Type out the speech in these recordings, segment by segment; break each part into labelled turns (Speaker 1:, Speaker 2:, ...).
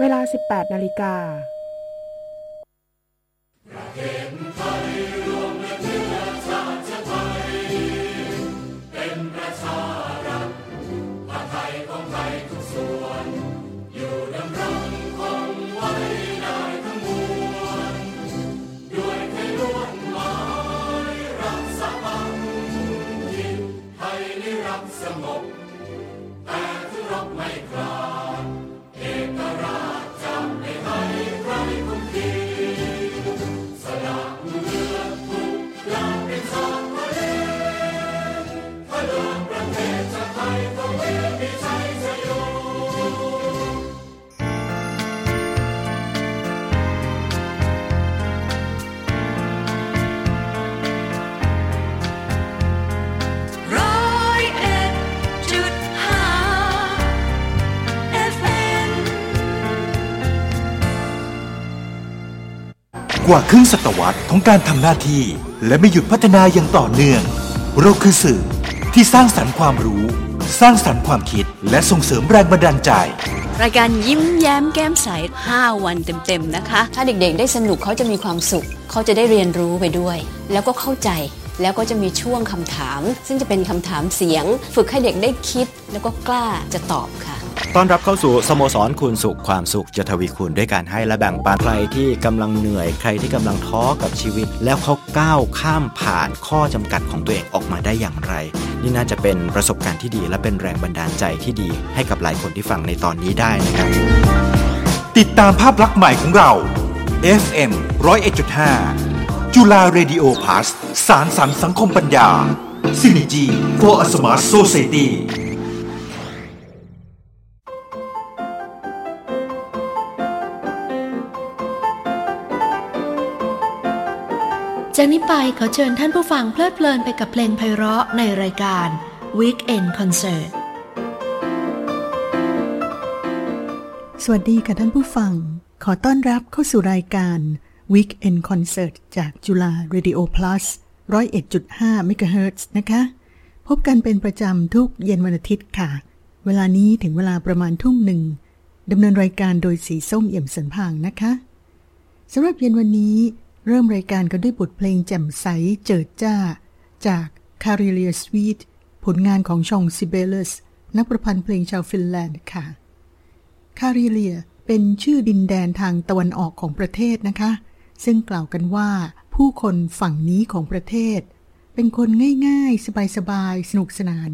Speaker 1: เวลา 18 นาฬิกา
Speaker 2: กว่าครึ่งศตวรรษของการทำหน้าที่ และไม่หยุดพัฒนาอย่างต่อเนื่อง เราคือสื่อที่สร้างสรรค์ความรู้ สร้างสรรค์ความคิด และส่งเสริมแรงบันดาลใจ
Speaker 3: รายการยิ้มแย้มแก้มใส 5 วันเต็ม ๆ นะคะ ถ้าเด็กๆ ได้สนุกเขาจะมีความสุข เขาจะได้เรียนรู้ไปด้วย แล้วก็เข้าใจแล้วก็จะมีช่วงคำถาม ซึ่งจะเป็นคำถามเสียง ฝึกให้เด็กได้คิดแล้วก็กล้าจะตอบค่ะ
Speaker 4: ต้อนรับเข้าสู่สโมสรคูณสุขความสุขจะทวีคูณด้วยการให้และแบ่งปันใครที่กำลังเหนื่อยใครที่กำลังท้อกับชีวิต แล้วเขาก้าวข้ามผ่านข้อจำกัดของตัวเองออกมาได้อย่างไร นี่น่าจะเป็นประสบการณ์ที่ดี และเป็นแรงบันดาลใจที่ดี ให้กับหลายคนที่ฟังในตอนนี้ได้นะครับ
Speaker 2: ติดตามภาพลักษณ์ใหม่ของเรา FM 101.5 จุฬา Radio Plus สารสันสังคมปัญญา Synergy for a Smart Society
Speaker 5: จากนี้ไปขอเชิญท่านผู้ฟังเพลิดเพลินไปกับเพลงไพเราะในรายการ Weekend Concert
Speaker 6: สวัสดีค่ะท่านผู้ฟัง ขอต้อนรับเข้าสู่รายการ Weekend Concert จากจุฬา Radio Plus 101.5 MHz นะคะ พบกันเป็นประจำทุกเย็นวันอาทิตย์ค่ะ เวลานี้ถึงเวลาประมาณทุ่มหนึ่งดำเนินรายการโดยสีส้มเอี่ยมสันพางนะคะสำหรับเย็นวันนี้ เริ่มรายการกันด้วยบทเพลงแจ่มใสเจิดจ้า จาก c a r i l i a Suite ผลงานของชองซิเบลสนักประพันธ์เพลงชาวฟินแลนด์ค่ะ คาริเลียเป็นชื่อดินแดนทางตะวันออกของประเทศนะคะ ซึ่งกล่าวกันว่าผู้คนฝั่งนี้ของประเทศ เป็นคนง่ายๆ สบายๆ สนุกสนาน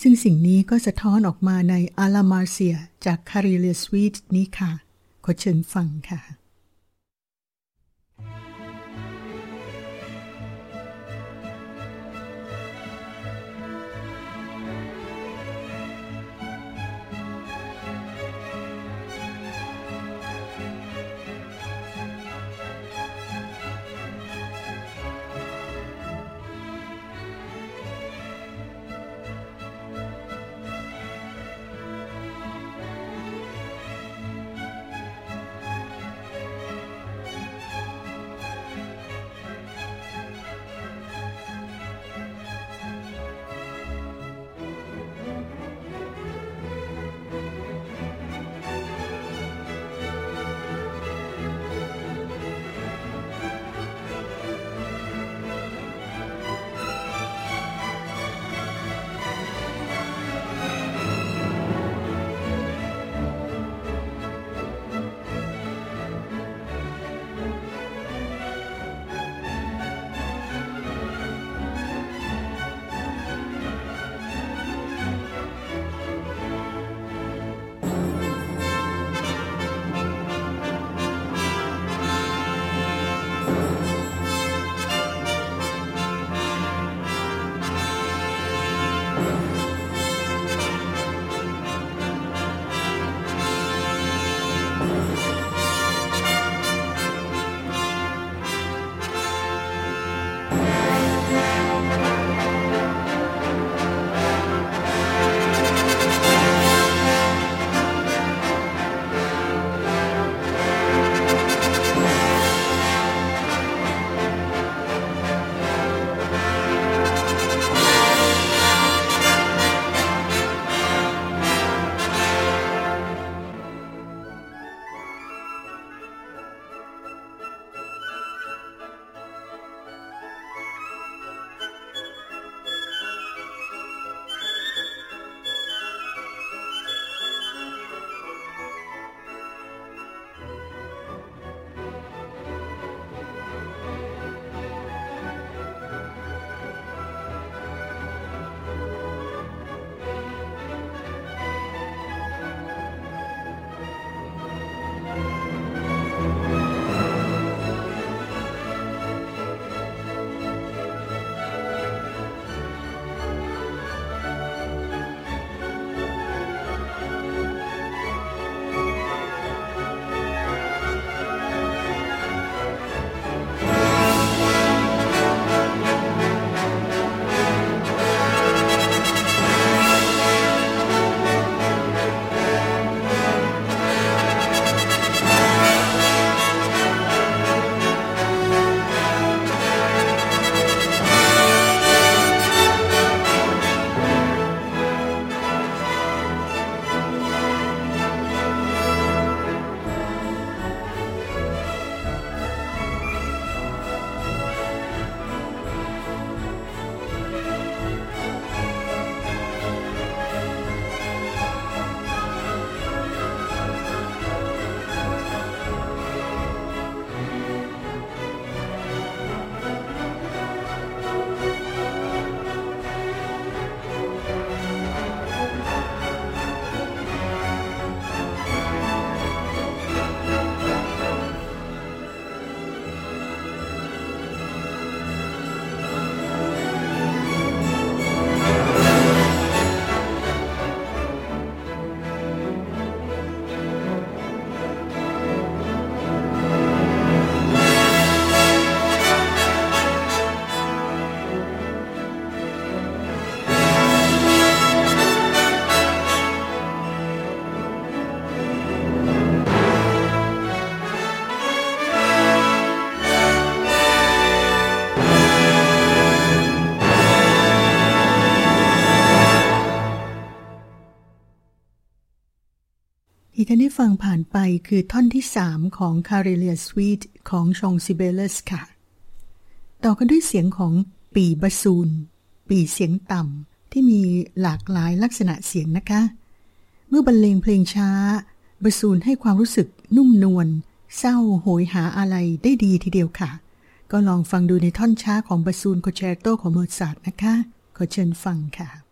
Speaker 6: ซึ่งสิ่งนี้ก็สะท้อนออกมาในอาลามาเซียจากคาริเลียสวีทนี้ค่ะ ขอเชิญฟังค่ะ อีกท่อนที่ฟังผ่านไปคือท่อนที่ 3 ของ c a r e l i a Suite ของฌองซิเบลิอุสค่ะ ต่อกันด้วยเสียงของปี่บาซูน ปี่เสียงต่ำที่มีหลากหลายลักษณะเสียงนะคะ เมื่อบรรเลงเพลงช้าบาซูนให้ความรู้สึกนุ่มนวลเศร้าโหยหาอะไรได้ดีทีเดียวค่ะ ก็ลองฟังดูในท่อนช้าของบาซูนคอนแชร์โตของโมซาร์ทนะคะ ขอเชิญฟังค่ะ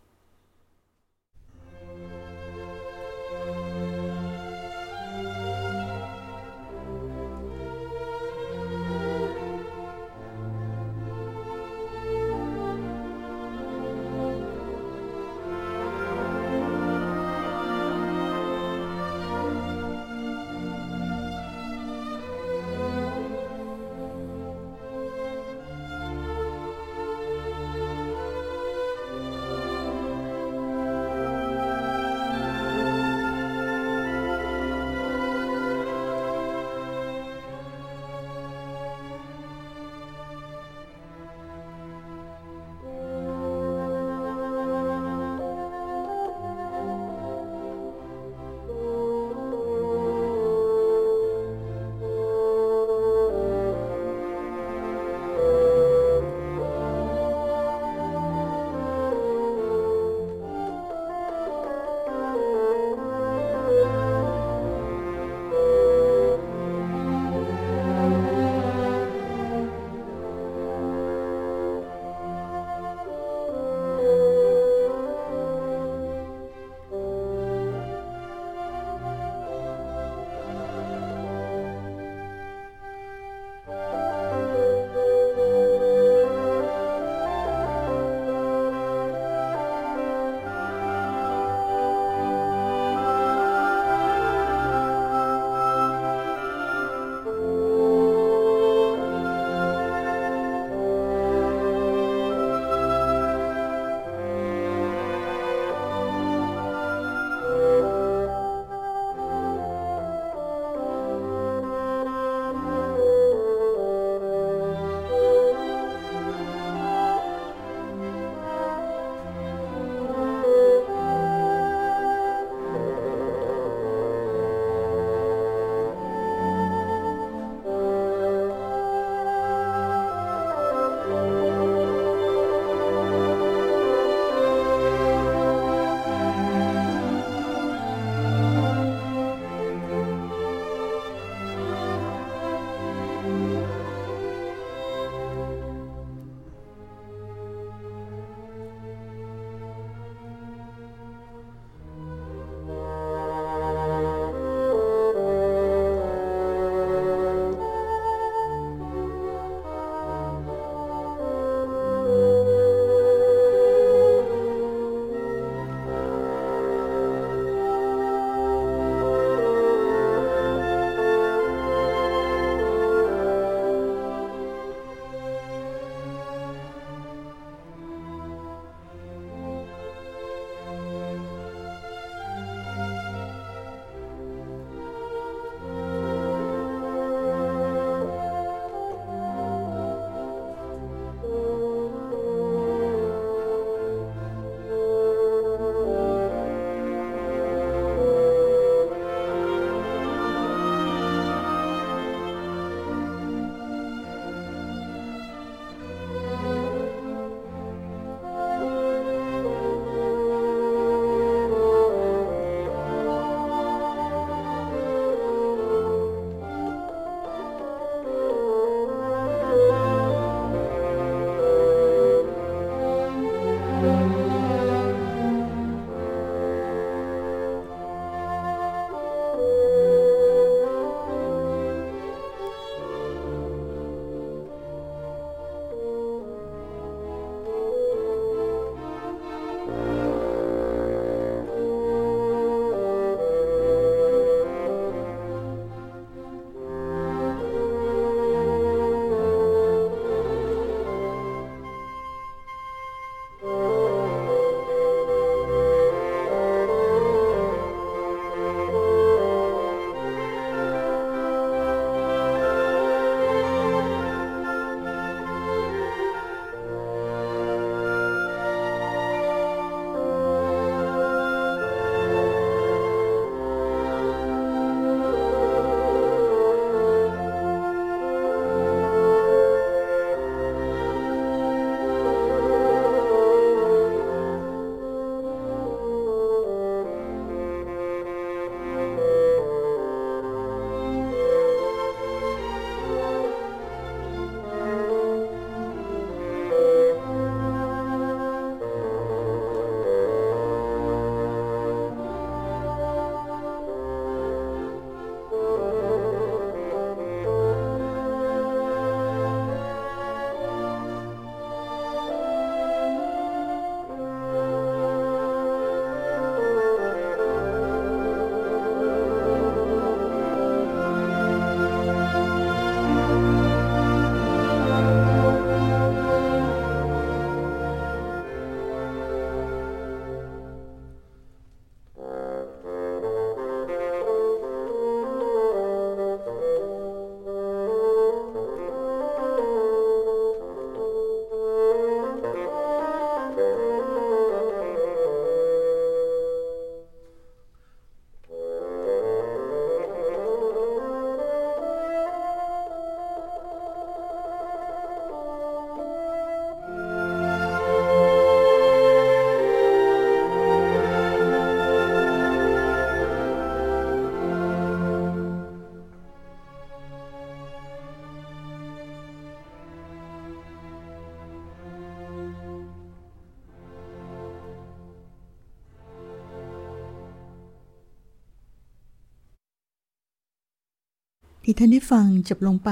Speaker 6: ที่ท่านได้ฟังจบลงไป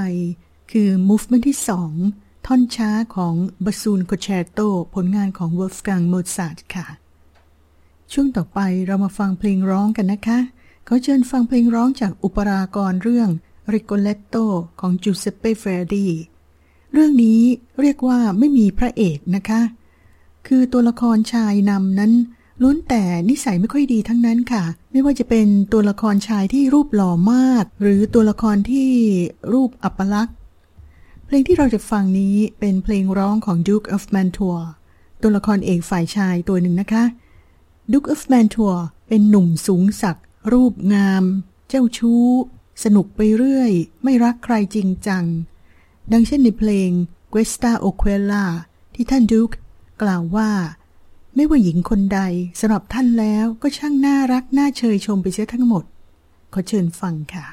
Speaker 6: คือ movement ที่สองท่อนช้าของบ a ซูน c ค n ชโตผลงานของ Wolfgang Mozart ค่ะ ช่วงต่อไปเรามาฟังเพลงร้องกันนะคะ เขาเชิญฟังเพลงร้องจากอุปรากรเรื่อง Rigoletto ของ Giuseppe Verdi เรื่องนี้เรียกว่าไม่มีพระเอกนะคะ คือตัวละครชายนำนั้นล้วนแต่นิสัยไม่ค่อยดีทั้งนั้นค่ะ ไม่ว่าจะเป็นตัวละครชายที่รูปหล่อมาก หรือตัวละครที่รูปอัปลักษณ์ เพลงที่เราจะฟังนี้เป็นเพลงร้องของ Duke of Mantua ตัวละครเอกฝ่ายชายตัวหนึ่งนะคะ Duke of Mantua เป็นหนุ่มสูงศัก รูปงาม เจ้าชู้ สนุกไปเรื่อย ไม่รักใครจริงจัง ดังเช่นในเพลง Questa Oquella ที่ท่านดูคกล่าวว่า ไม่ว่าหญิงคนใดสำหรับท่านแล้วก็ช่างน่ารักน่าเชยชมไปเสียทั้งหมด ขอเชิญฟังค่ะ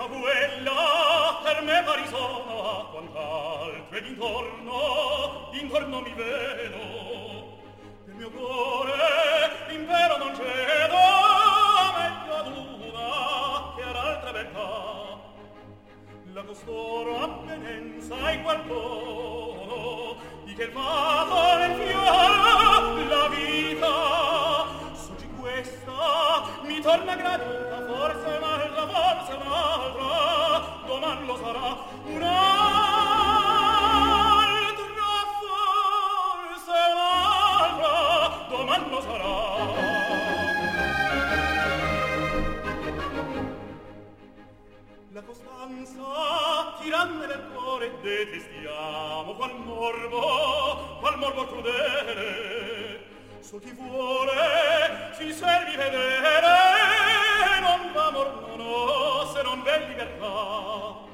Speaker 1: senza buella per me pari sono a quant'altro ed intorno intorno mi vedo. Del mio cuore impero non cedo meglio ad una che ad altra beltà la costoro avvenenza e qual tono di che il fato nel fior la vita suggi questa mi torna grato vuole si servi vedere, non va amor se non v'è libertà.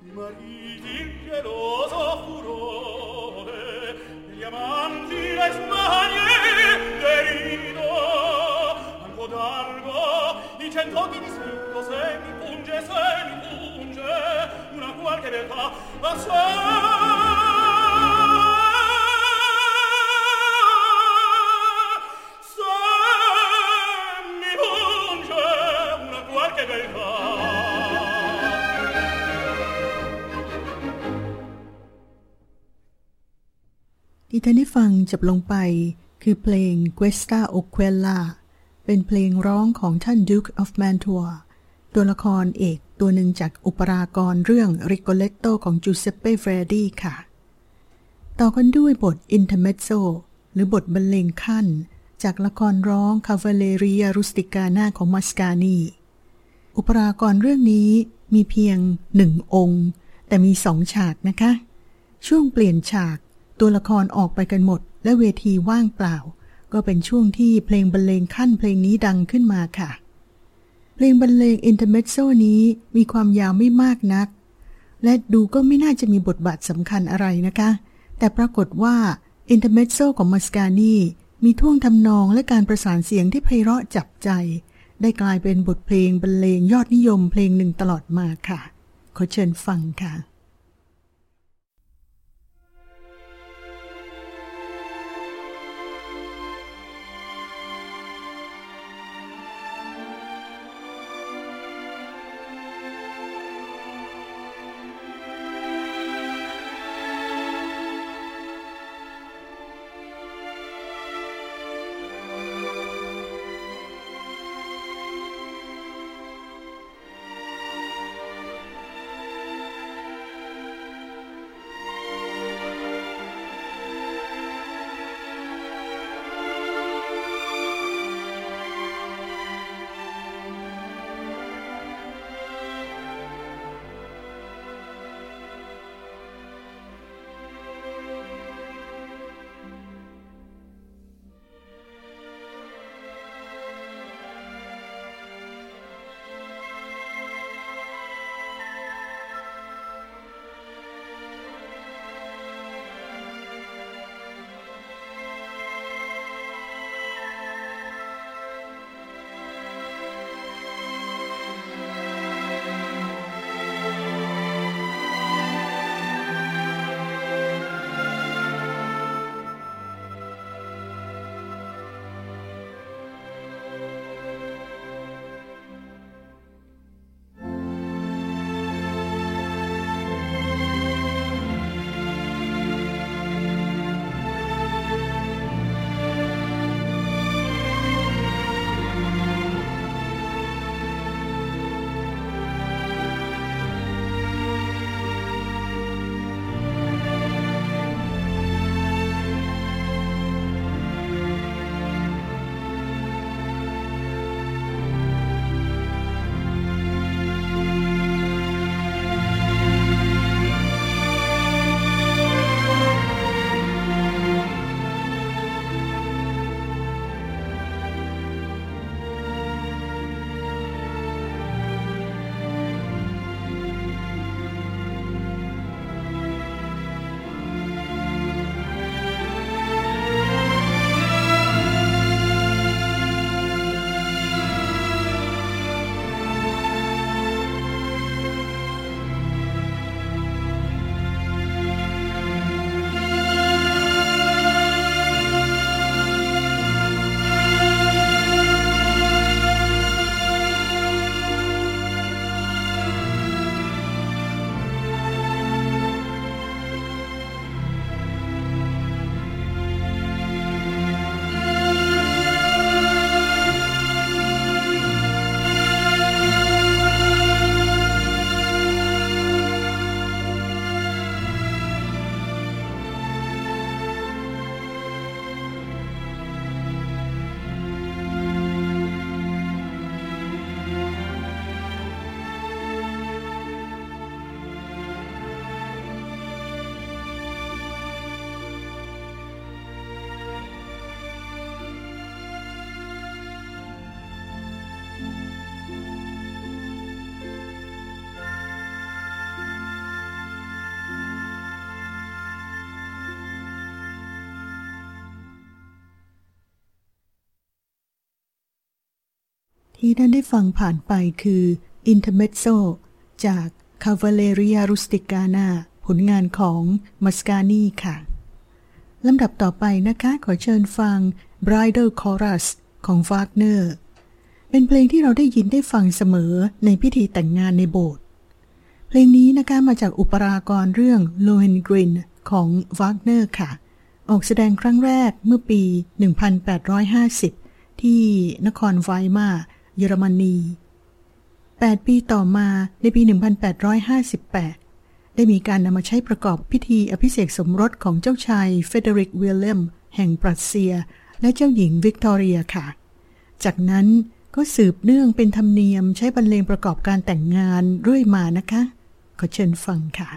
Speaker 1: Di mariti il geloso furore degli amanti le smanie derido. Algo d'algo di cent'occhi di distinto se mi punge se mi punge una qualche beltà ma se
Speaker 6: ที่ท่านได้ฟังจบลงไป คือเพลง Questa Oquella เป็นเพลงร้องของท่าน Duke of Mantua ตัวละครเอกตัวหนึ่งจากอุปรากรเรื่อง Rigoletto ของ Giuseppe Verdi ค่ะ ต่อกันด้วยบท Intermezzo หรือบทบรรเลงขั้น จากละครร้อง Cavalleria Rusticana ของ Mascagni อุปรากรเรื่องนี้มีเพียงหนึ่งองค์ แต่มีสองฉากนะคะ ช่วงเปลี่ยนฉาก ตัวละครออกไปกันหมด และเวทีว่างเปล่า ก็เป็นช่วงที่เพลงบรรเลงคั่นเพลงนี้ดังขึ้นมาค่ะ เพลงบรรเลง Intermezzo นี้มีความยาวไม่มากนัก และดูก็ไม่น่าจะมีบทบาทสำคัญอะไรนะคะ แต่ปรากฏว่า Intermezzo ของมัสกานีมีท่วงทำนองและการประสานเสียงที่ไพเราะจับใจ ได้กลายเป็นบทเพลงบรรเลงยอดนิยมเพลงหนึ่งตลอดมาค่ะ ขอเชิญฟังค่ะ ที่ท่านได้ฟังผ่านไปคือ Intermezzo จาก Cavalleria Rusticana ผลงานของมัสกานีค่ะ ลำดับต่อไปนะคะขอเชิญฟัง Bridal Chorus ของฟากเนอร์เป็นเพลงที่เราได้ยินได้ฟังเสมอในพิธีแต่งงานในโบสถ์เพลงนี้นะคะมาจากอุปรากรเรื่อง l o h e n g r i n ของวากเนอร์ค่ะ ออกแสดงครั้งแรกเมื่อปี 1850 ที่นครไวมาร เยอรมนี 8 ปีต่อมาในปี 1858 ได้มีการนำมาใช้ประกอบพิธีอภิเษกสมรสของเจ้าชายเฟเดริกวิลเลมแห่งปรัสเซีย และเจ้าหญิงวิกตอเรียค่ะ จากนั้นก็สืบเนื่องเป็นธรรมเนียมใช้บรรเลงประกอบการแต่งงานเรื่อยมานะคะ ขอเชิญฟังค่ะ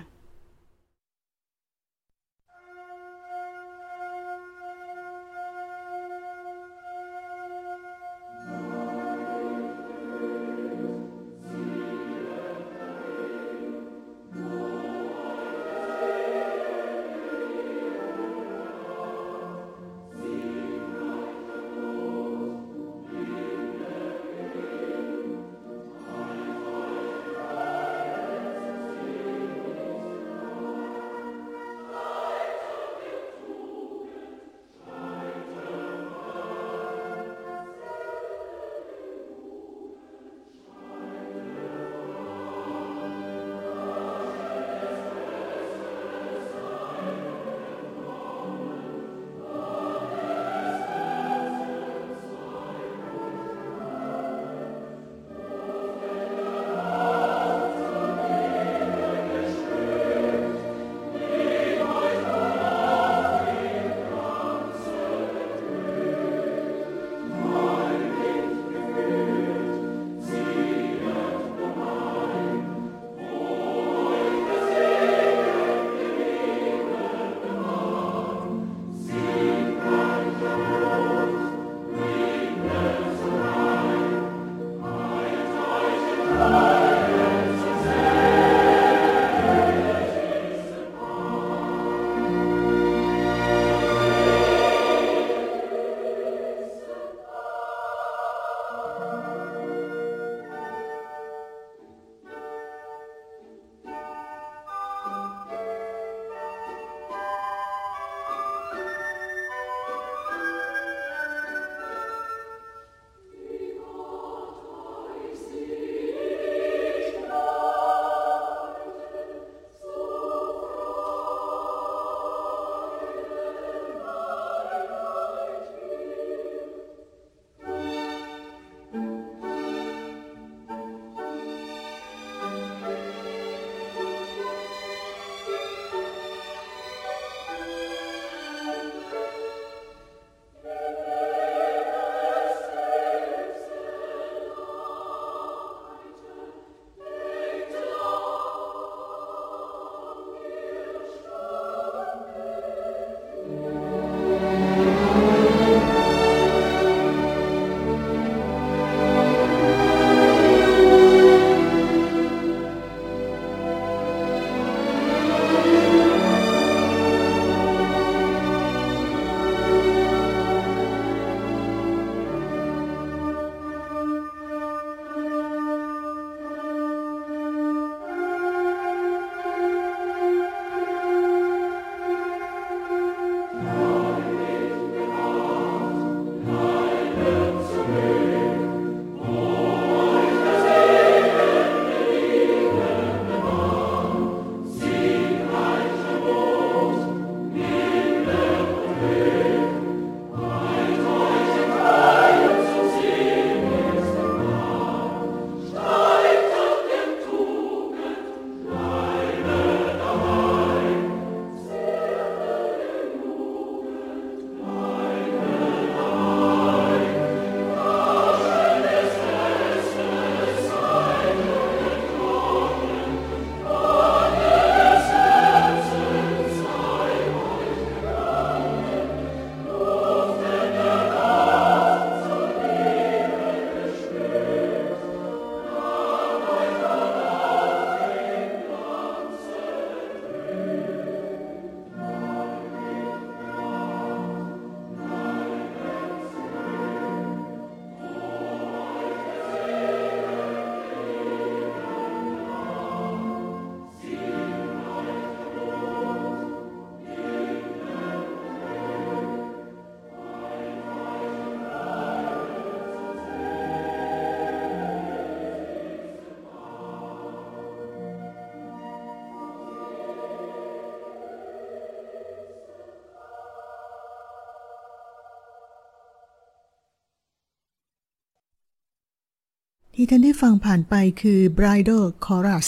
Speaker 6: ที่ท่านได้ฟังผ่านไปคือ Bridal Chorus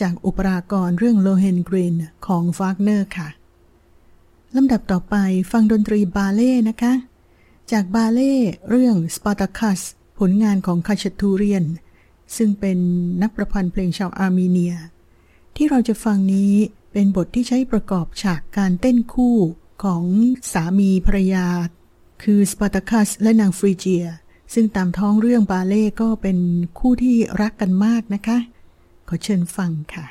Speaker 6: จากอุปรากรเรื่อง Lohengrin ของวากเนอร์ค่ะลำดับต่อไปฟังดนตรีบัลเลต์นะคะ จากบัลเลต์เรื่อง Spartacus ผลงานของคาชาตูเรียน ซึ่งเป็นนักประพันธ์เพลงชาวอาร์เมเนีย ที่เราจะฟังนี้เป็นบทที่ใช้ประกอบฉากการเต้นคู่ของสามีภรรยา คือสปาร์ตาคัสและนางฟรีเจีย ซึ่งตามท้องเรื่องบาเล่ก็เป็นคู่ที่รักกันมากนะคะ ขอเชิญฟังค่ะ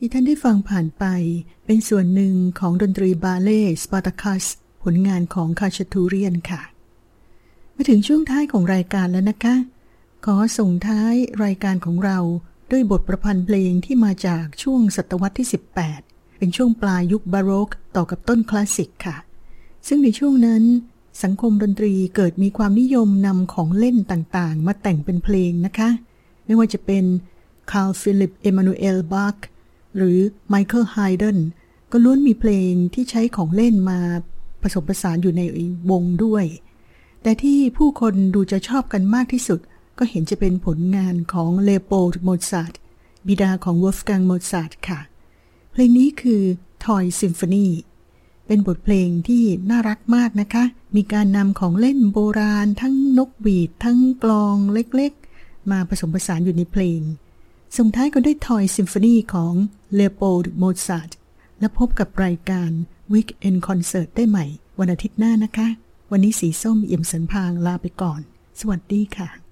Speaker 6: ที่ท่านได้ฟังผ่านไปเป็นส่วนหนึ่งของดนตรีบาเล่สปาร์ตาคัส ผลงานของคาชทูเรียนค่ะ มาถึงช่วงท้ายของรายการแล้วนะคะ ขอส่งท้ายรายการของเราด้วยบทประพันธ์เพลงที่มาจากช่วงศตวรรษที่ 18 เป็นช่วงปลายยุคบาโรกต่อกับต้นคลาสสิกค่ะ ซึ่งในช่วงนั้น สังคมดนตรีเกิดมีความนิยมนำของเล่นต่างๆ มาแต่งเป็นเพลงนะคะ ไม่ว่าจะเป็นคาร์ลฟิลิปเอมานูเอลบาร์ก หรือไมเคิลไฮเดนก็ล้วนมีเพลงที่ใช้ของเล่นมาผสมผสานอยู่ในวงด้วย แต่ที่ผู้คนดูจะชอบกันมากที่สุด ก็เห็นจะเป็นผลงานของเลโอโปลด์โมซาร์ทบิดาของวอฟกังโมซาร์ทค่ะ เพลงนี้คือ Toy Symphony เป็นบทเพลงที่น่ารักมากนะคะ มีการนำของเล่นโบราณ ทั้งนกหวีด ทั้งกลองเล็กๆ มาผสมผสานอยู่ในเพลง ส่งท้ายกันด้วยทอยซิมโฟนีของเลโปลด์โมซาร์ตและพบกับรายการ Weekend Concert ได้ใหม่ วันอาทิตย์หน้านะคะ วันนี้สีส้มเอี่ยมสันพางลาไปก่อน สวัสดีค่ะ「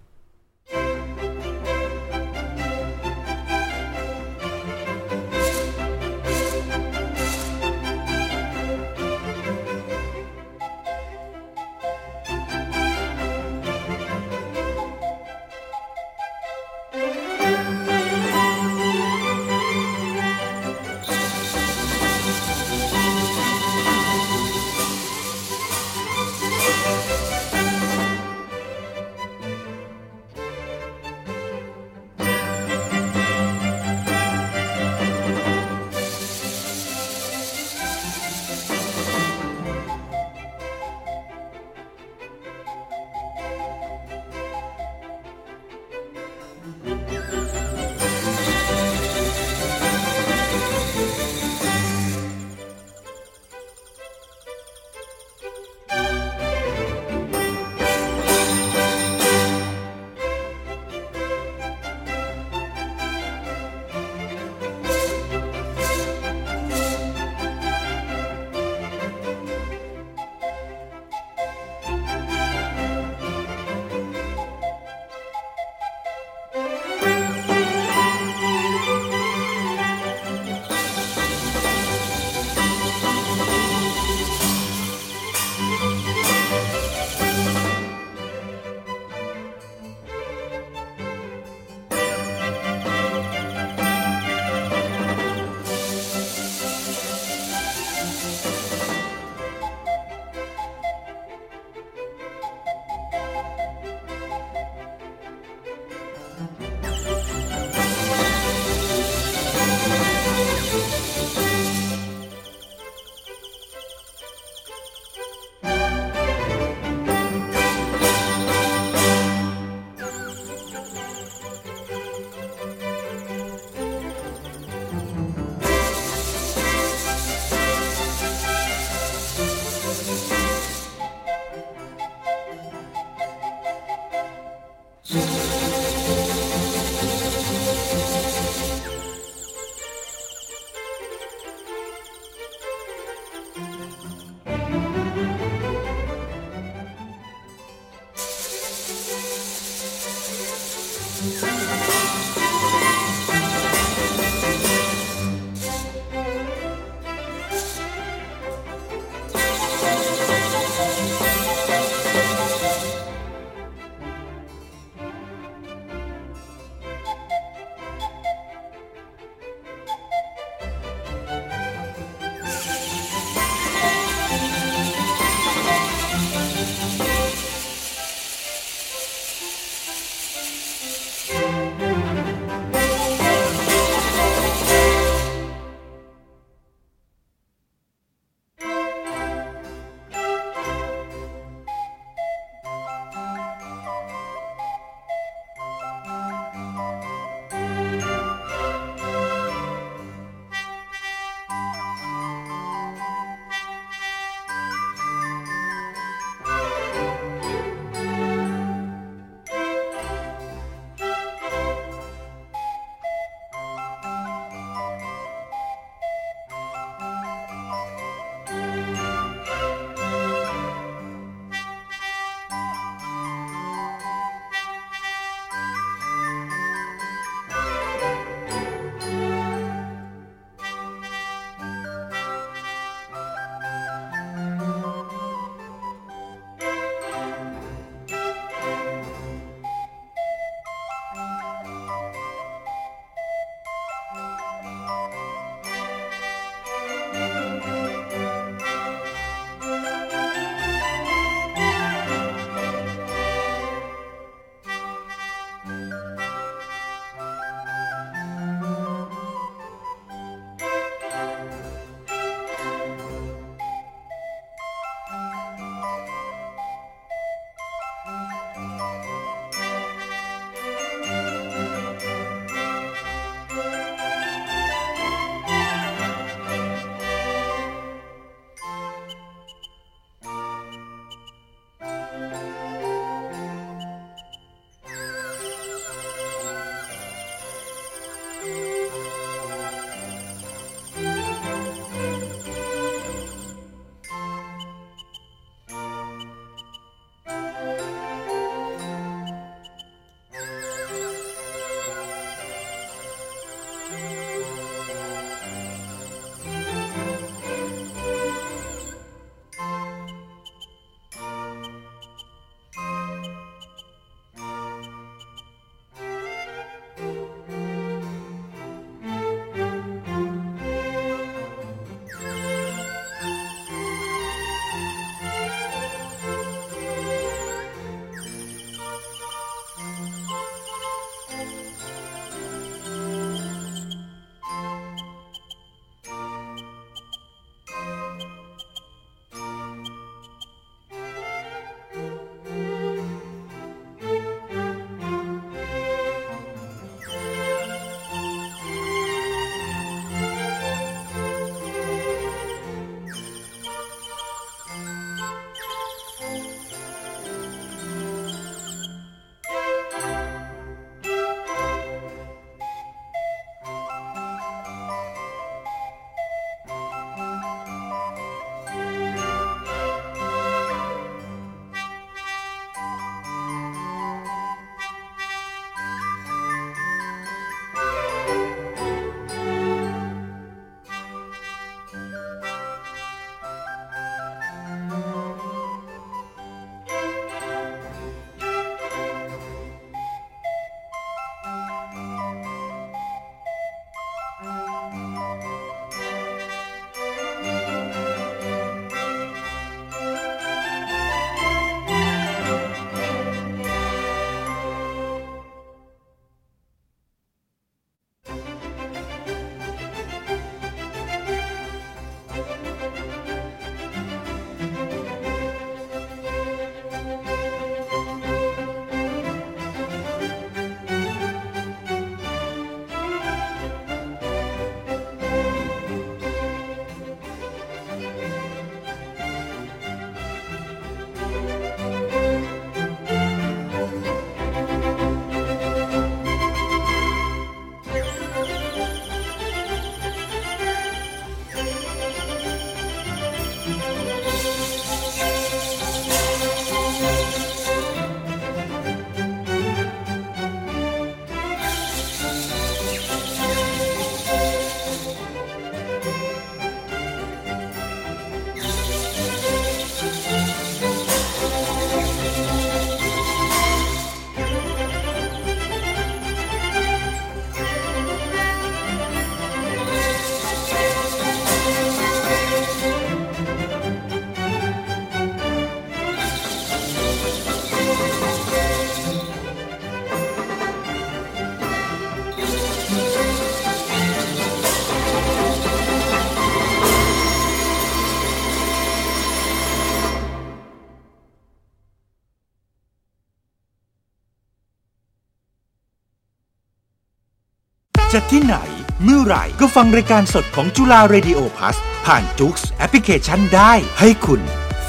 Speaker 2: จะที่ไหน เมื่อไหร่ก็ฟังรายการสดของจุฬา Radio Plus ผ่าน JOOX แอปพลิเคชันได้ ให้คุณ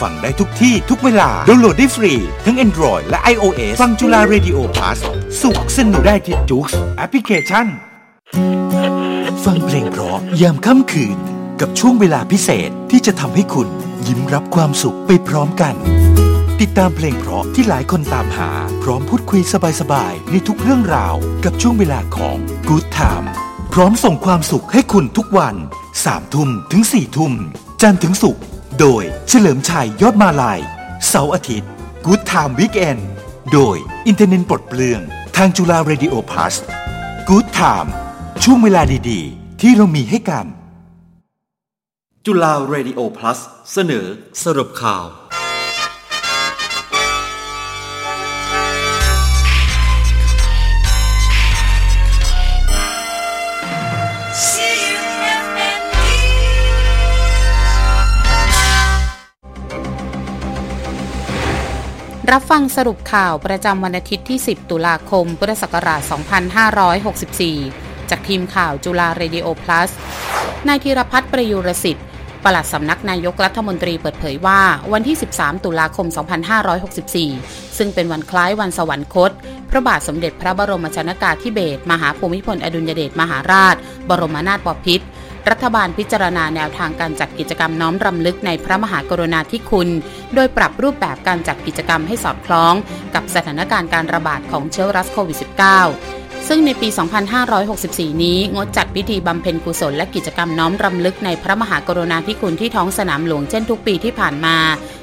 Speaker 2: ฟังได้ทุกที่ทุกเวลาดาวน์โหลดได้ฟรี ทั้ง Android และ iOS ฟังจุฬา Radio Plus สุขสนุกได้ที่ JOOX แอปพลิเคชัน ฟังเพลงเพราะยามค่ำคืน กับช่วงเวลาพิเศษที่จะทำให้คุณยิ้มรับความสุขไปพร้อมกัน ติดตามเพลงเพราะที่หลายคน ตามหาพร้อมพูดคุยสบายๆในทุกเรื่องราว กับช่วงเวลาของ Good Time พร้อมส่งความสุขให้คุณทุกวัน3ทุ่มถึง4ทุ่ม จันทร์ถึงศุกร์โดยเฉลิมชัยยอดมาลายเสาร์อาทิตย์ Good Time Weekend โดยอินเทอร์เน็ตปลดเปลือง ทางจุฬา Radio Plus Good Time ช่วงเวลาดีๆ ที่เรามีให้กัน
Speaker 4: จุฬา Radio Plus เสนอสรุปข่าว
Speaker 7: รับฟังสรุปข่าวประจำวันอาทิตย์ที่ 10 ตุลาคม พุทธศักราช 2564 จากทีมข่าวจุฬาเรดิโอ plus นายธีรพัฒน์ประยุรสิทธิ์ปลัดสำนักนายกรัฐมนตรีเปิดเผยว่าวันที่ 13 ตุลาคม 2564 ซึ่งเป็นวันคล้ายวันสวรรคต พระบาทสมเด็จพระบรมชนากาธิเบศรมหาภูมิพลอดุลยเดชมหาราช บรมนาถบพิตร รัฐบาลพิจารณาแนวทางการจัดกิจกรรมน้อมรำลึกในพระมหากรุณาธิคุณ โดยปรับรูปแบบการจัดกิจกรรมให้สอดคล้อง กับสถานการณ์การระบาดของเชื้อรัสโควิด -19 ซึ่งในปี 2564 นี้ งดจัดพิธีบำเพ็ญกุศลและกิจกรรมน้อมรำลึกในพระมหากรุณาธิคุณที่ท้องสนามหลวงเช่นทุกปีที่ผ่านมา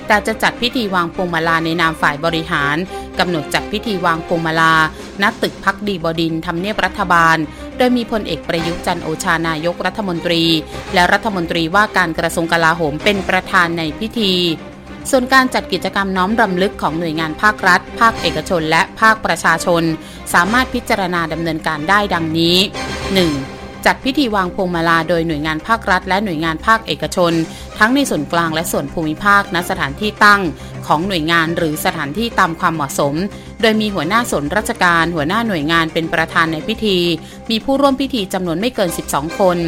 Speaker 7: แต่จะจัดพิธีวางพวงมาลาในนามฝ่ายบริหาร กำหนดจัดพิธีวางพวงมาลา ณ ตึกพักดีบดินทำเนียบรัฐบาล โดยมีพลเอกประยุทธ์จันโอชานายกรัฐมนตรี และรัฐมนตรีว่าการกระทรวงกลาโหมเป็นประธานในพิธี ส่วนการจัดกิจกรรมน้อมรำลึกของหน่วยงานภาครัฐ ภาคเอกชน และภาคประชาชน สามารถพิจารณาดำเนินการได้ดังนี้ 1. จัดพิธีวางพวงมาลาโดยหน่วยงานภาครัฐ และหน่วยงานภาคเอกชน ทั้งในส่วนกลางและส่วนภูมิภาคณสถานที่ตั้ง ของหน่วยงานหรือสถานที่ตามความเหมาะสม โดยมีหัวหน้าส่วนราชการ หัวหน้าหน่วยงานเป็นประธานในพิธี มีผู้ร่วมพิธีจำนวนไม่เกิน 12 คน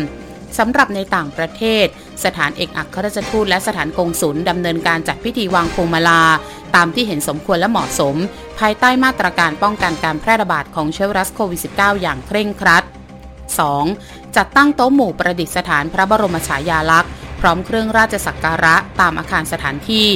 Speaker 7: สำหรับในต่างประเทศ สถานเอกอัครราชทูตและสถานกงสุลดำเนินการจัดพิธีวางพวงมาลา ตามที่เห็นสมควรและเหมาะสม ภายใต้มาตรการป้องกันการแพร่ระบาดของเชื้อไวรัสโควิด -19 อย่างเคร่งครัด 2. จัดตั้งโต๊ะหมู่ประดิษฐานพระบรมฉายาลักษณ์ พร้อมเครื่องราชสักการะตามอาคารสถานที่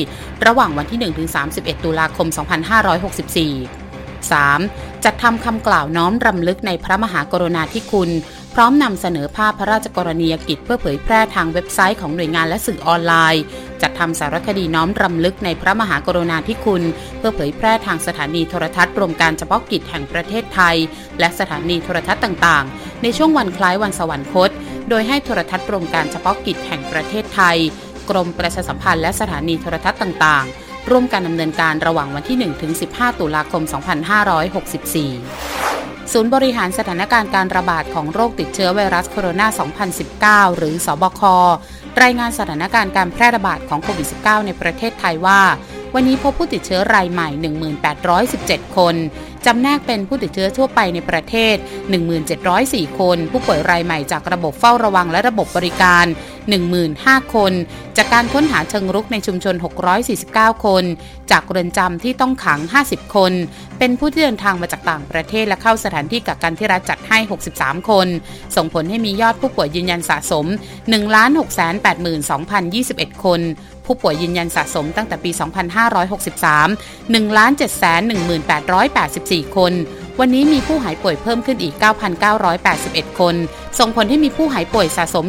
Speaker 7: ระหว่างวันที่ 1-31 ตุลาคม 2564 3. จัดทำคำกล่าวน้อมรำลึกในพระมหากรุณาธิคุณ พร้อมนำเสนอภาพพระราชกรณียกิจเพื่อเผยแพร่ทางเว็บไซต์ของหน่วยงานและสื่อออนไลน์ จัดทำสารคดีน้อมรำลึกในพระมหากรุณาธิคุณ เพื่อเผยแพร่ทางสถานีโทรทัศน์รวมการเฉพาะกิจแห่งประเทศไทย และสถานีโทรทัศน์ต่างๆ ในช่วงวันคล้ายวันสวรรคต โดยให้โทรทัศน์รวมการเฉพาะกิจแห่งประเทศไทย กรมประชาสัมพันธ์และสถานีโทรทัศน์ต่างๆ ร่วมกันดำเนินการระหว่างวันที่1-15 ตุลาคม 2564ศูนย์บริหารสถานการณ์การระบาดของโรคติดเชื้อไวรัสโคโรนา 2019 หรือสบค รายงานสถานการณ์การแพร่ระบาดของโควิด -19 ในประเทศไทยว่า วันนี้พบผู้ติดเชื้อรายใหม่ 1817 คน จำแนกเป็นผู้ติดเชื้อทั่วไปในประเทศ 1704 คน ผู้ป่วยรายใหม่จากระบบเฝ้าระวังและระบบบริการ 10,005 คน จากการค้นหาเชิงรุกในชุมชน 649 คน จากเรือนจำที่ต้องขัง 50 คน เป็นผู้ที่เดินทางมาจากต่างประเทศและเข้าสถานที่กักกันที่รัฐจัดให้ 63 คน ส่งผลให้มียอดผู้ป่วยยืนยันสะสม 1,682,021 คน ผู้ป่วยยืนยันสะสมตั้งแต่ปี 2563 1,711,884 คน วันนี้มีผู้หายป่วยเพิ่มขึ้นอีก 9,981 คน ส่งผลให้มีผู้หายป่วยสะสม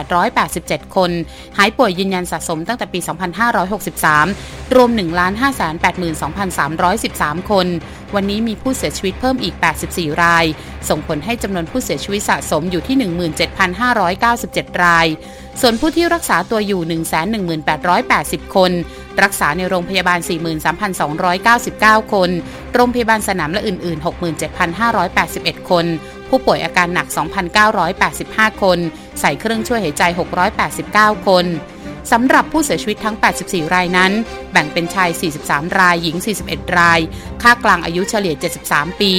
Speaker 7: 1,554,887 คน หายป่วยยืนยันสะสมตั้งแต่ปี 2563 รวม 1,582,313 คน วันนี้มีผู้เสียชีวิตเพิ่มอีก 84 ราย ส่งผลให้จำนวนผู้เสียชีวิตสะสมอยู่ที่ 17,597 ราย ส่วนผู้ที่รักษาตัวอยู่ 118,880 คน รักษาในโรงพยาบาล 43,299 คน โรงพยาบาลสนามและอื่น ๆ 67,581 คน ผู้ป่วยอาการหนัก 2,985 คน ใส่เครื่องช่วยหายใจ 689 คนสำหรับผู้เสียชีวิตทั้ง 84 รายนั้น แบ่งเป็นชาย 43 ราย หญิง 41 ราย ค่ากลางอายุเฉลี่ย 73 ปี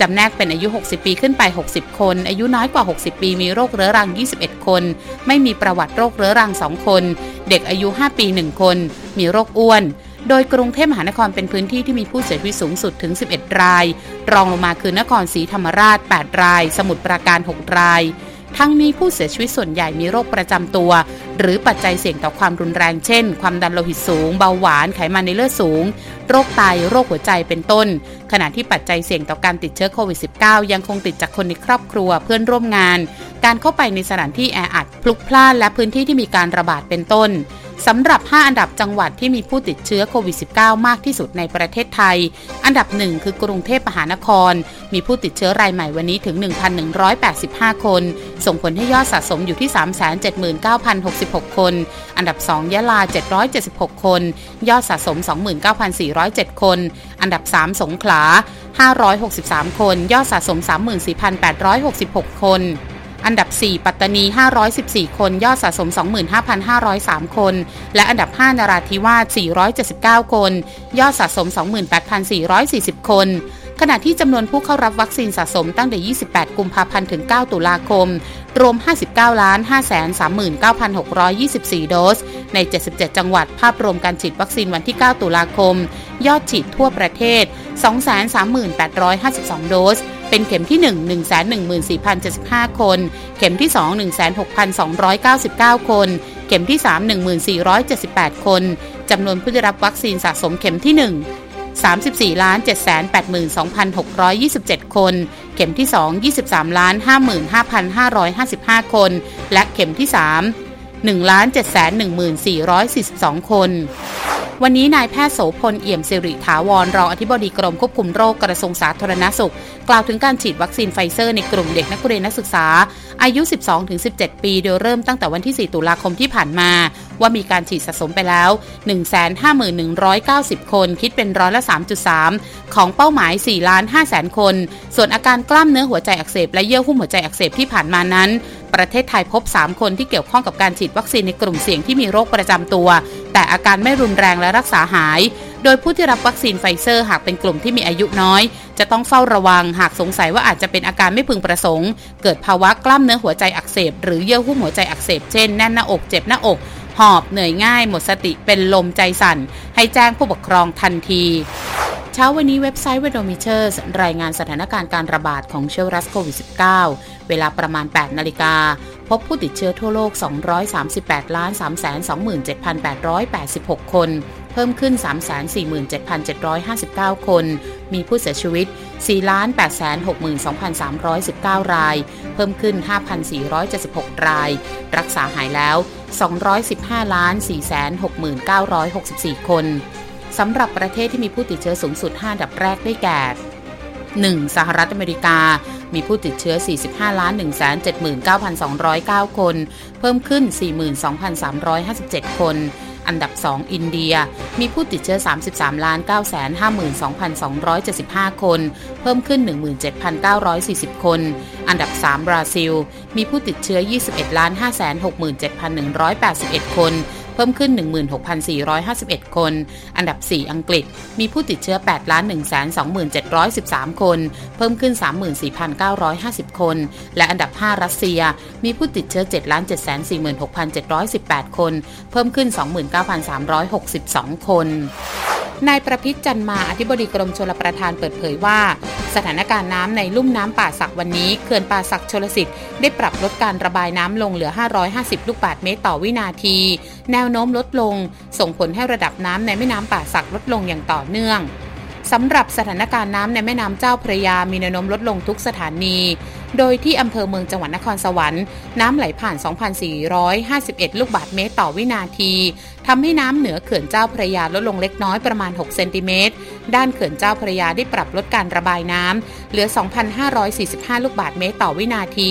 Speaker 7: จำแนกเป็นอายุ 60 ปีขึ้นไป 60 คน อายุน้อยกว่า 60 ปีมีโรคเรื้อรัง 21 คน ไม่มีประวัติโรคเรื้อรัง 2 คน เด็กอายุ 5 ปี 1 คน มีโรคอ้วน โดยกรุงเทพมหานครเป็นพื้นที่ที่มีผู้เสียชีวิตสูงสุดถึง 11 ราย รองลงมาคือนครศรีธรรมราช 8 ราย สมุทรปราการ 6 ราย ทั้งนี้ผู้เสียชีวิตส่วนใหญ่มีโรคประจำตัว หรือปัจจัยเสี่ยงต่อความรุนแรงเช่น ความดันโลหิตสูง เบาหวานไขมันในเลือดสูง โรคไตโรคหัวใจเป็นต้น ขณะที่ปัจจัยเสี่ยงต่อการติดเชื้อโควิด -19 ยังคงติดจากคนในครอบครัวเพื่อนร่วมงาน การเข้าไปในสถานที่แออัดพลุกพล่านและพื้นที่ที่มีการระบาดเป็นต้น สำหรับ 5 อันดับจังหวัดที่มีผู้ติดเชื้อโควิด -19 มากที่สุดในประเทศไทย อันดับหนึ่งคือกรุงเทพมหานคร มีผู้ติดเชื้อรายใหม่วันนี้ถึง 1,185 คน ส่งผลให้ยอดสะสมอยู่ที่ 379,066 คน อันดับ 2 ยะลา 776 คน ยอดสะสม 29,407 คน อันดับ 3 สงขลา 563 คน ยอดสะสม 34,866 คน อันดับ 4 ปัตตานี 514 คน ยอดสะสม 25,503 คน และอันดับ 5 นราธิวาส 479 คน ยอดสะสม 28,440 คน ขณะที่จำนวนผู้เข้ารับวัคซีนสะสมตั้งแต่ 28 กุมภาพันธ์ถึง 9 ตุลาคม รวม 59ล้าน539,624 โดส ใน 77 จังหวัด ภาพรวมการฉีดวัคซีนวันที่ 9 ตุลาคม ยอดฉีดทั่วประเทศ 238,52 โดสเป็นเข็มที่ 1 114,075 คน เข็มที่ 2 16,299 คน เข็มที่ 3 1478 คน จำนวนผู้ได้รับวัคซีนสะสมเข็มที่ 1 34ล้าน782,627 คน เข็มที่ 2 23ล้าน55,555 คน และเข็มที่ 3 1ล้าน714,442 คน วันนี้นายแพทย์โสภณ เอี่ยมศิริถาวรรองอธิบดีกรมควบคุมโรคกระทรวงสาธารณสุข กล่าวถึงการฉีดวัคซีนไฟเซอร์ในกลุ่มเด็กนักเรียนนักศึกษา อายุ 12-17 ปี โดยเริ่มตั้งแต่วันที่ 4 ตุลาคมที่ผ่านมา ว่ามีการฉีดสะสมไปแล้ว 151,190 คน คิดเป็นร้อยละ 3.3 ของเป้าหมาย 4 ล้าน5แสนคน ส่วนอาการกล้ามเนื้อหัวใจอักเสบและเยื่อหุ้มหัวใจอักเสบที่ผ่านมานั้น ประเทศไทยพบ 3 คนที่เกี่ยวข้องกับการฉีดวัคซีนในกลุ่มเสี่ยงที่มีโรคประจำตัว แต่อาการไม่รุนแรงและรักษาหายโดยผู้ที่รับวัคซีนไฟเซอร์หากเป็นกลุ่มที่มีอายุน้อย จะต้องเฝ้าระวังหากสงสัยว่าอาจจะเป็นอาการไม่พึงประสงค์ เกิดภาวะกล้ามเนื้อหัวใจอักเสบ หรือเยื่อหุ้มหัวใจอักเสบเช่นแน่นหน้าอกเจ็บหน้าอก หอบเหนื่อยง่ายหมดสติเป็นลมใจสั่น ให้แจ้งผู้ปกครองทันทีเช้าวันนี้เว็บไซต์ w e d o m e t e r s รายงานสถานการณ์การระบาดของเชื้อรัสโควิด -19 เวลาประมาณ 8 นาฬิกา พบผู้ติดเชื้อทั่วโลก 238ล้าน327,886 คน เพิ่มขึ้น 347,759 คน มีผู้เสียชีวิต 4,862,319 ราย เพิ่มขึ้น 5,476 ราย รักษาหายแล้ว 215,469,64 คน สำหรับประเทศที่มีผู้ติดเชื้อสูงสุด 5 ดับแรกได้แก่ 1. สหรัฐอเมริกา มีผู้ติดเชื้อ 45 ล้าน 179,209 คน เพิ่มขึ้น 42,357 คน อันดับ 2 อินเดีย มีผู้ติดเชื้อ 33ล้าน952,275 คน เพิ่มขึ้น 17,940 คน อันดับ 3 บราซิล มีผู้ติดเชื้อ 21ล้าน567,181 คน เพิ่มขึ้น 16,451 คน อันดับ 4 อังกฤษ มีผู้ติดเชื้อ8ล้าน127,13 คน เพิ่มขึ้น 34,950 คน และอันดับ 5 รัสเซีย มีผู้ติดเชื้อ7ล้าน746,718 คน เพิ่มขึ้น 29,362 คน นายประพิษจันมาอธิบดีกรมชลประทานเปิดเผยว่า สถานการณ์น้ำในลุ่มน้ำป่าสักวันนี้เขื่อนป่าสักชลสิทธิ์ได้ปรับลดการระบายน้ำลงเหลือ 550 ลูกบาศก์เมตรต่อวินาที แนวโน้มลดลง ส่งผลให้ระดับน้ำในแม่น้ำป่าสักลดลงอย่างต่อเนื่องสำหรับสถานการณ์น้ำในแม่น้ำเจ้าพระยามีแนวโน้มลดลงทุกสถานี โดยที่อำเภอเมืองจังหวัดนครสวรรค์ น้ำไหลผ่าน 2,451 ลูกบาศก์เมตรต่อวินาทีทำให้น้ำเหนือเขื่อนเจ้าพระยาลดลงเล็กน้อยประมาณ 6 เซนติเมตร ด้านเขื่อนเจ้าพระยาได้ปรับลดการระบายน้ำเหลือ 2,545 ลูกบาศก์เมตรต่อวินาที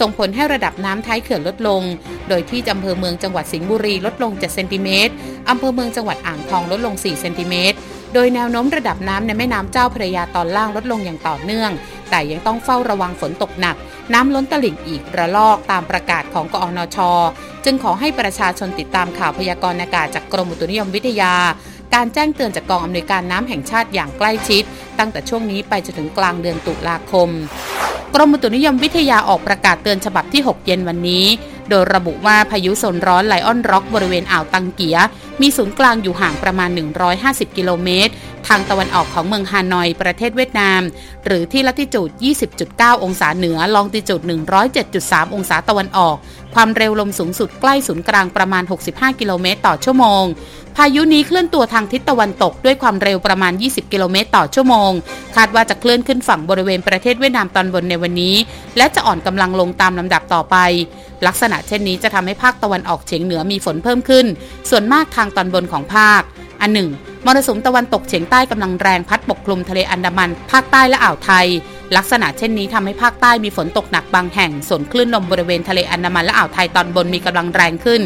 Speaker 7: ส่งผลให้ระดับน้ำท้ายเขื่อนลดลง โดยที่อำเภอเมืองจังหวัดสิงห์บุรีลดลง 7 เซนติเมตรอำเภอเมืองจังหวัดอ่างทองลดลง 4 เซนติเมตร โดยแนวโน้มระดับน้ำในแม่น้ำเจ้าพระยาตอนล่างลดลงอย่างต่อเนื่อง แต่ยังต้องเฝ้าระวังฝนตกหนัก น้ำล้นตลิ่งอีกระลอกตามประกาศของกอนช จึงขอให้ประชาชนติดตามข่าวพยากรณ์อากาศจากกรมอุตุนิยมวิทยา การแจ้งเตือนจากกองอำนวยการน้ำแห่งชาติอย่างใกล้ชิด ตั้งแต่ช่วงนี้ไปจนถึงกลางเดือนตุลาคม กรมอุตุนิยมวิทยาออกประกาศเตือนฉบับที่ 6 เย็นวันนี้ โดยระบุว่าพายุโซนร้อนไลออนร็อกบริเวณอ่าวตังเกีย มีศูนย์กลางอยู่ห่างประมาณ 150 กิโลเมตร ทางตะวันออกของเมืองฮานอย ประเทศเวียดนาม หรือที่ลัติจูด 20.9 องศาเหนือ ลองติจูด 107.3 องศาตะวันออก ความเร็วลมสูงสุดใกล้ศูนย์กลางประมาณ 65 กิโลเมตรต่อชั่วโมงพายุนี้เคลื่อนตัวทางทิศตะวันตกด้วยความเร็วประมาณ 20 กิโลเมตรต่อชั่วโมง คาดว่าจะเคลื่อนขึ้นฝั่งบริเวณประเทศเวียดนามตอนบนในวันนี้ และจะอ่อนกำลังลงตามลำดับต่อไป ลักษณะเช่นนี้จะทำให้ภาคตะวันออกเฉียงเหนือมีฝนเพิ่มขึ้น ส่วนมากทางตอนบนของภาค อันหนึ่งมรสุมตะวันตกเฉียงใต้กำลังแรงพัดปกคลุมทะเลอันดามัน ภาคใต้และอ่าวไทย ลักษณะเช่นนี้ทำให้ภาคใต้มีฝนตกหนักบางแห่ง ส่วนคลื่นลมบริเวณทะเลอันดามันและอ่าวไทยตอนบนมีกำลังแรงขึ้น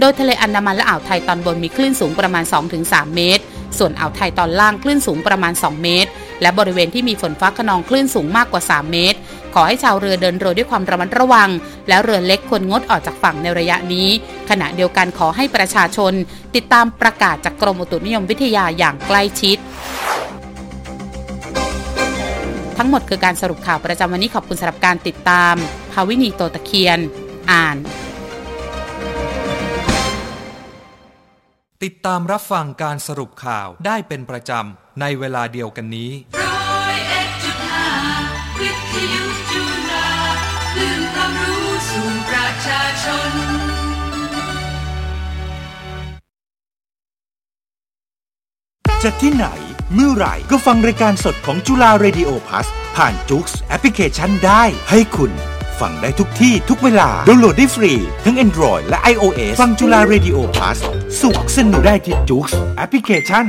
Speaker 7: โดยทะเลอันดามันและอ่าวไทยตอนบนมีคลื่นสูงประมาณ 2-3 เมตร ส่วนอ่าวไทยตอนล่างคลื่นสูงประมาณ 2 เมตร และบริเวณที่มีฝนฟ้าขนองคลื่นสูงมากกว่า 3 เมตร ขอให้ชาวเรือเดินเรือด้วยความระมัดระวัง แล้วเรือเล็กควรงดออกจากฝั่งในระยะนี้ ขณะเดียวกันขอให้ประชาชน ติดตามประกาศจากกรมอุตุนิยมวิทยาอย่างใกล้ชิดทั้งหมดคือการสรุปข่าวประจำวันนี้ขอบคุณสำหรับการติดตาม ภาวินีโตตะเคียน อ่าน
Speaker 8: ติดตามรับฟังการสรุปข่าวได้เป็นประจำ ในเวลาเดียวกันนี้
Speaker 9: ร้อยเอ็ดจุดห้าวิทยุจุฬาคลื่นความรู้สู่ประชาชน
Speaker 2: จะที่ไหน เมื่อไหร่ก็ฟังรายการสดของจุฬาเรดิโอพัสผ่านจุกส์แอปพลิเคชันได้ให้คุณ ฟังได้ทุกที่ทุกเวลาดาวน์โหลดได้ฟรี ทั้ง Android และ iOS ฟังจุฬาเรดิโอพัสสุขสนุกได้ที่จุกส์แอปพลิเคชัน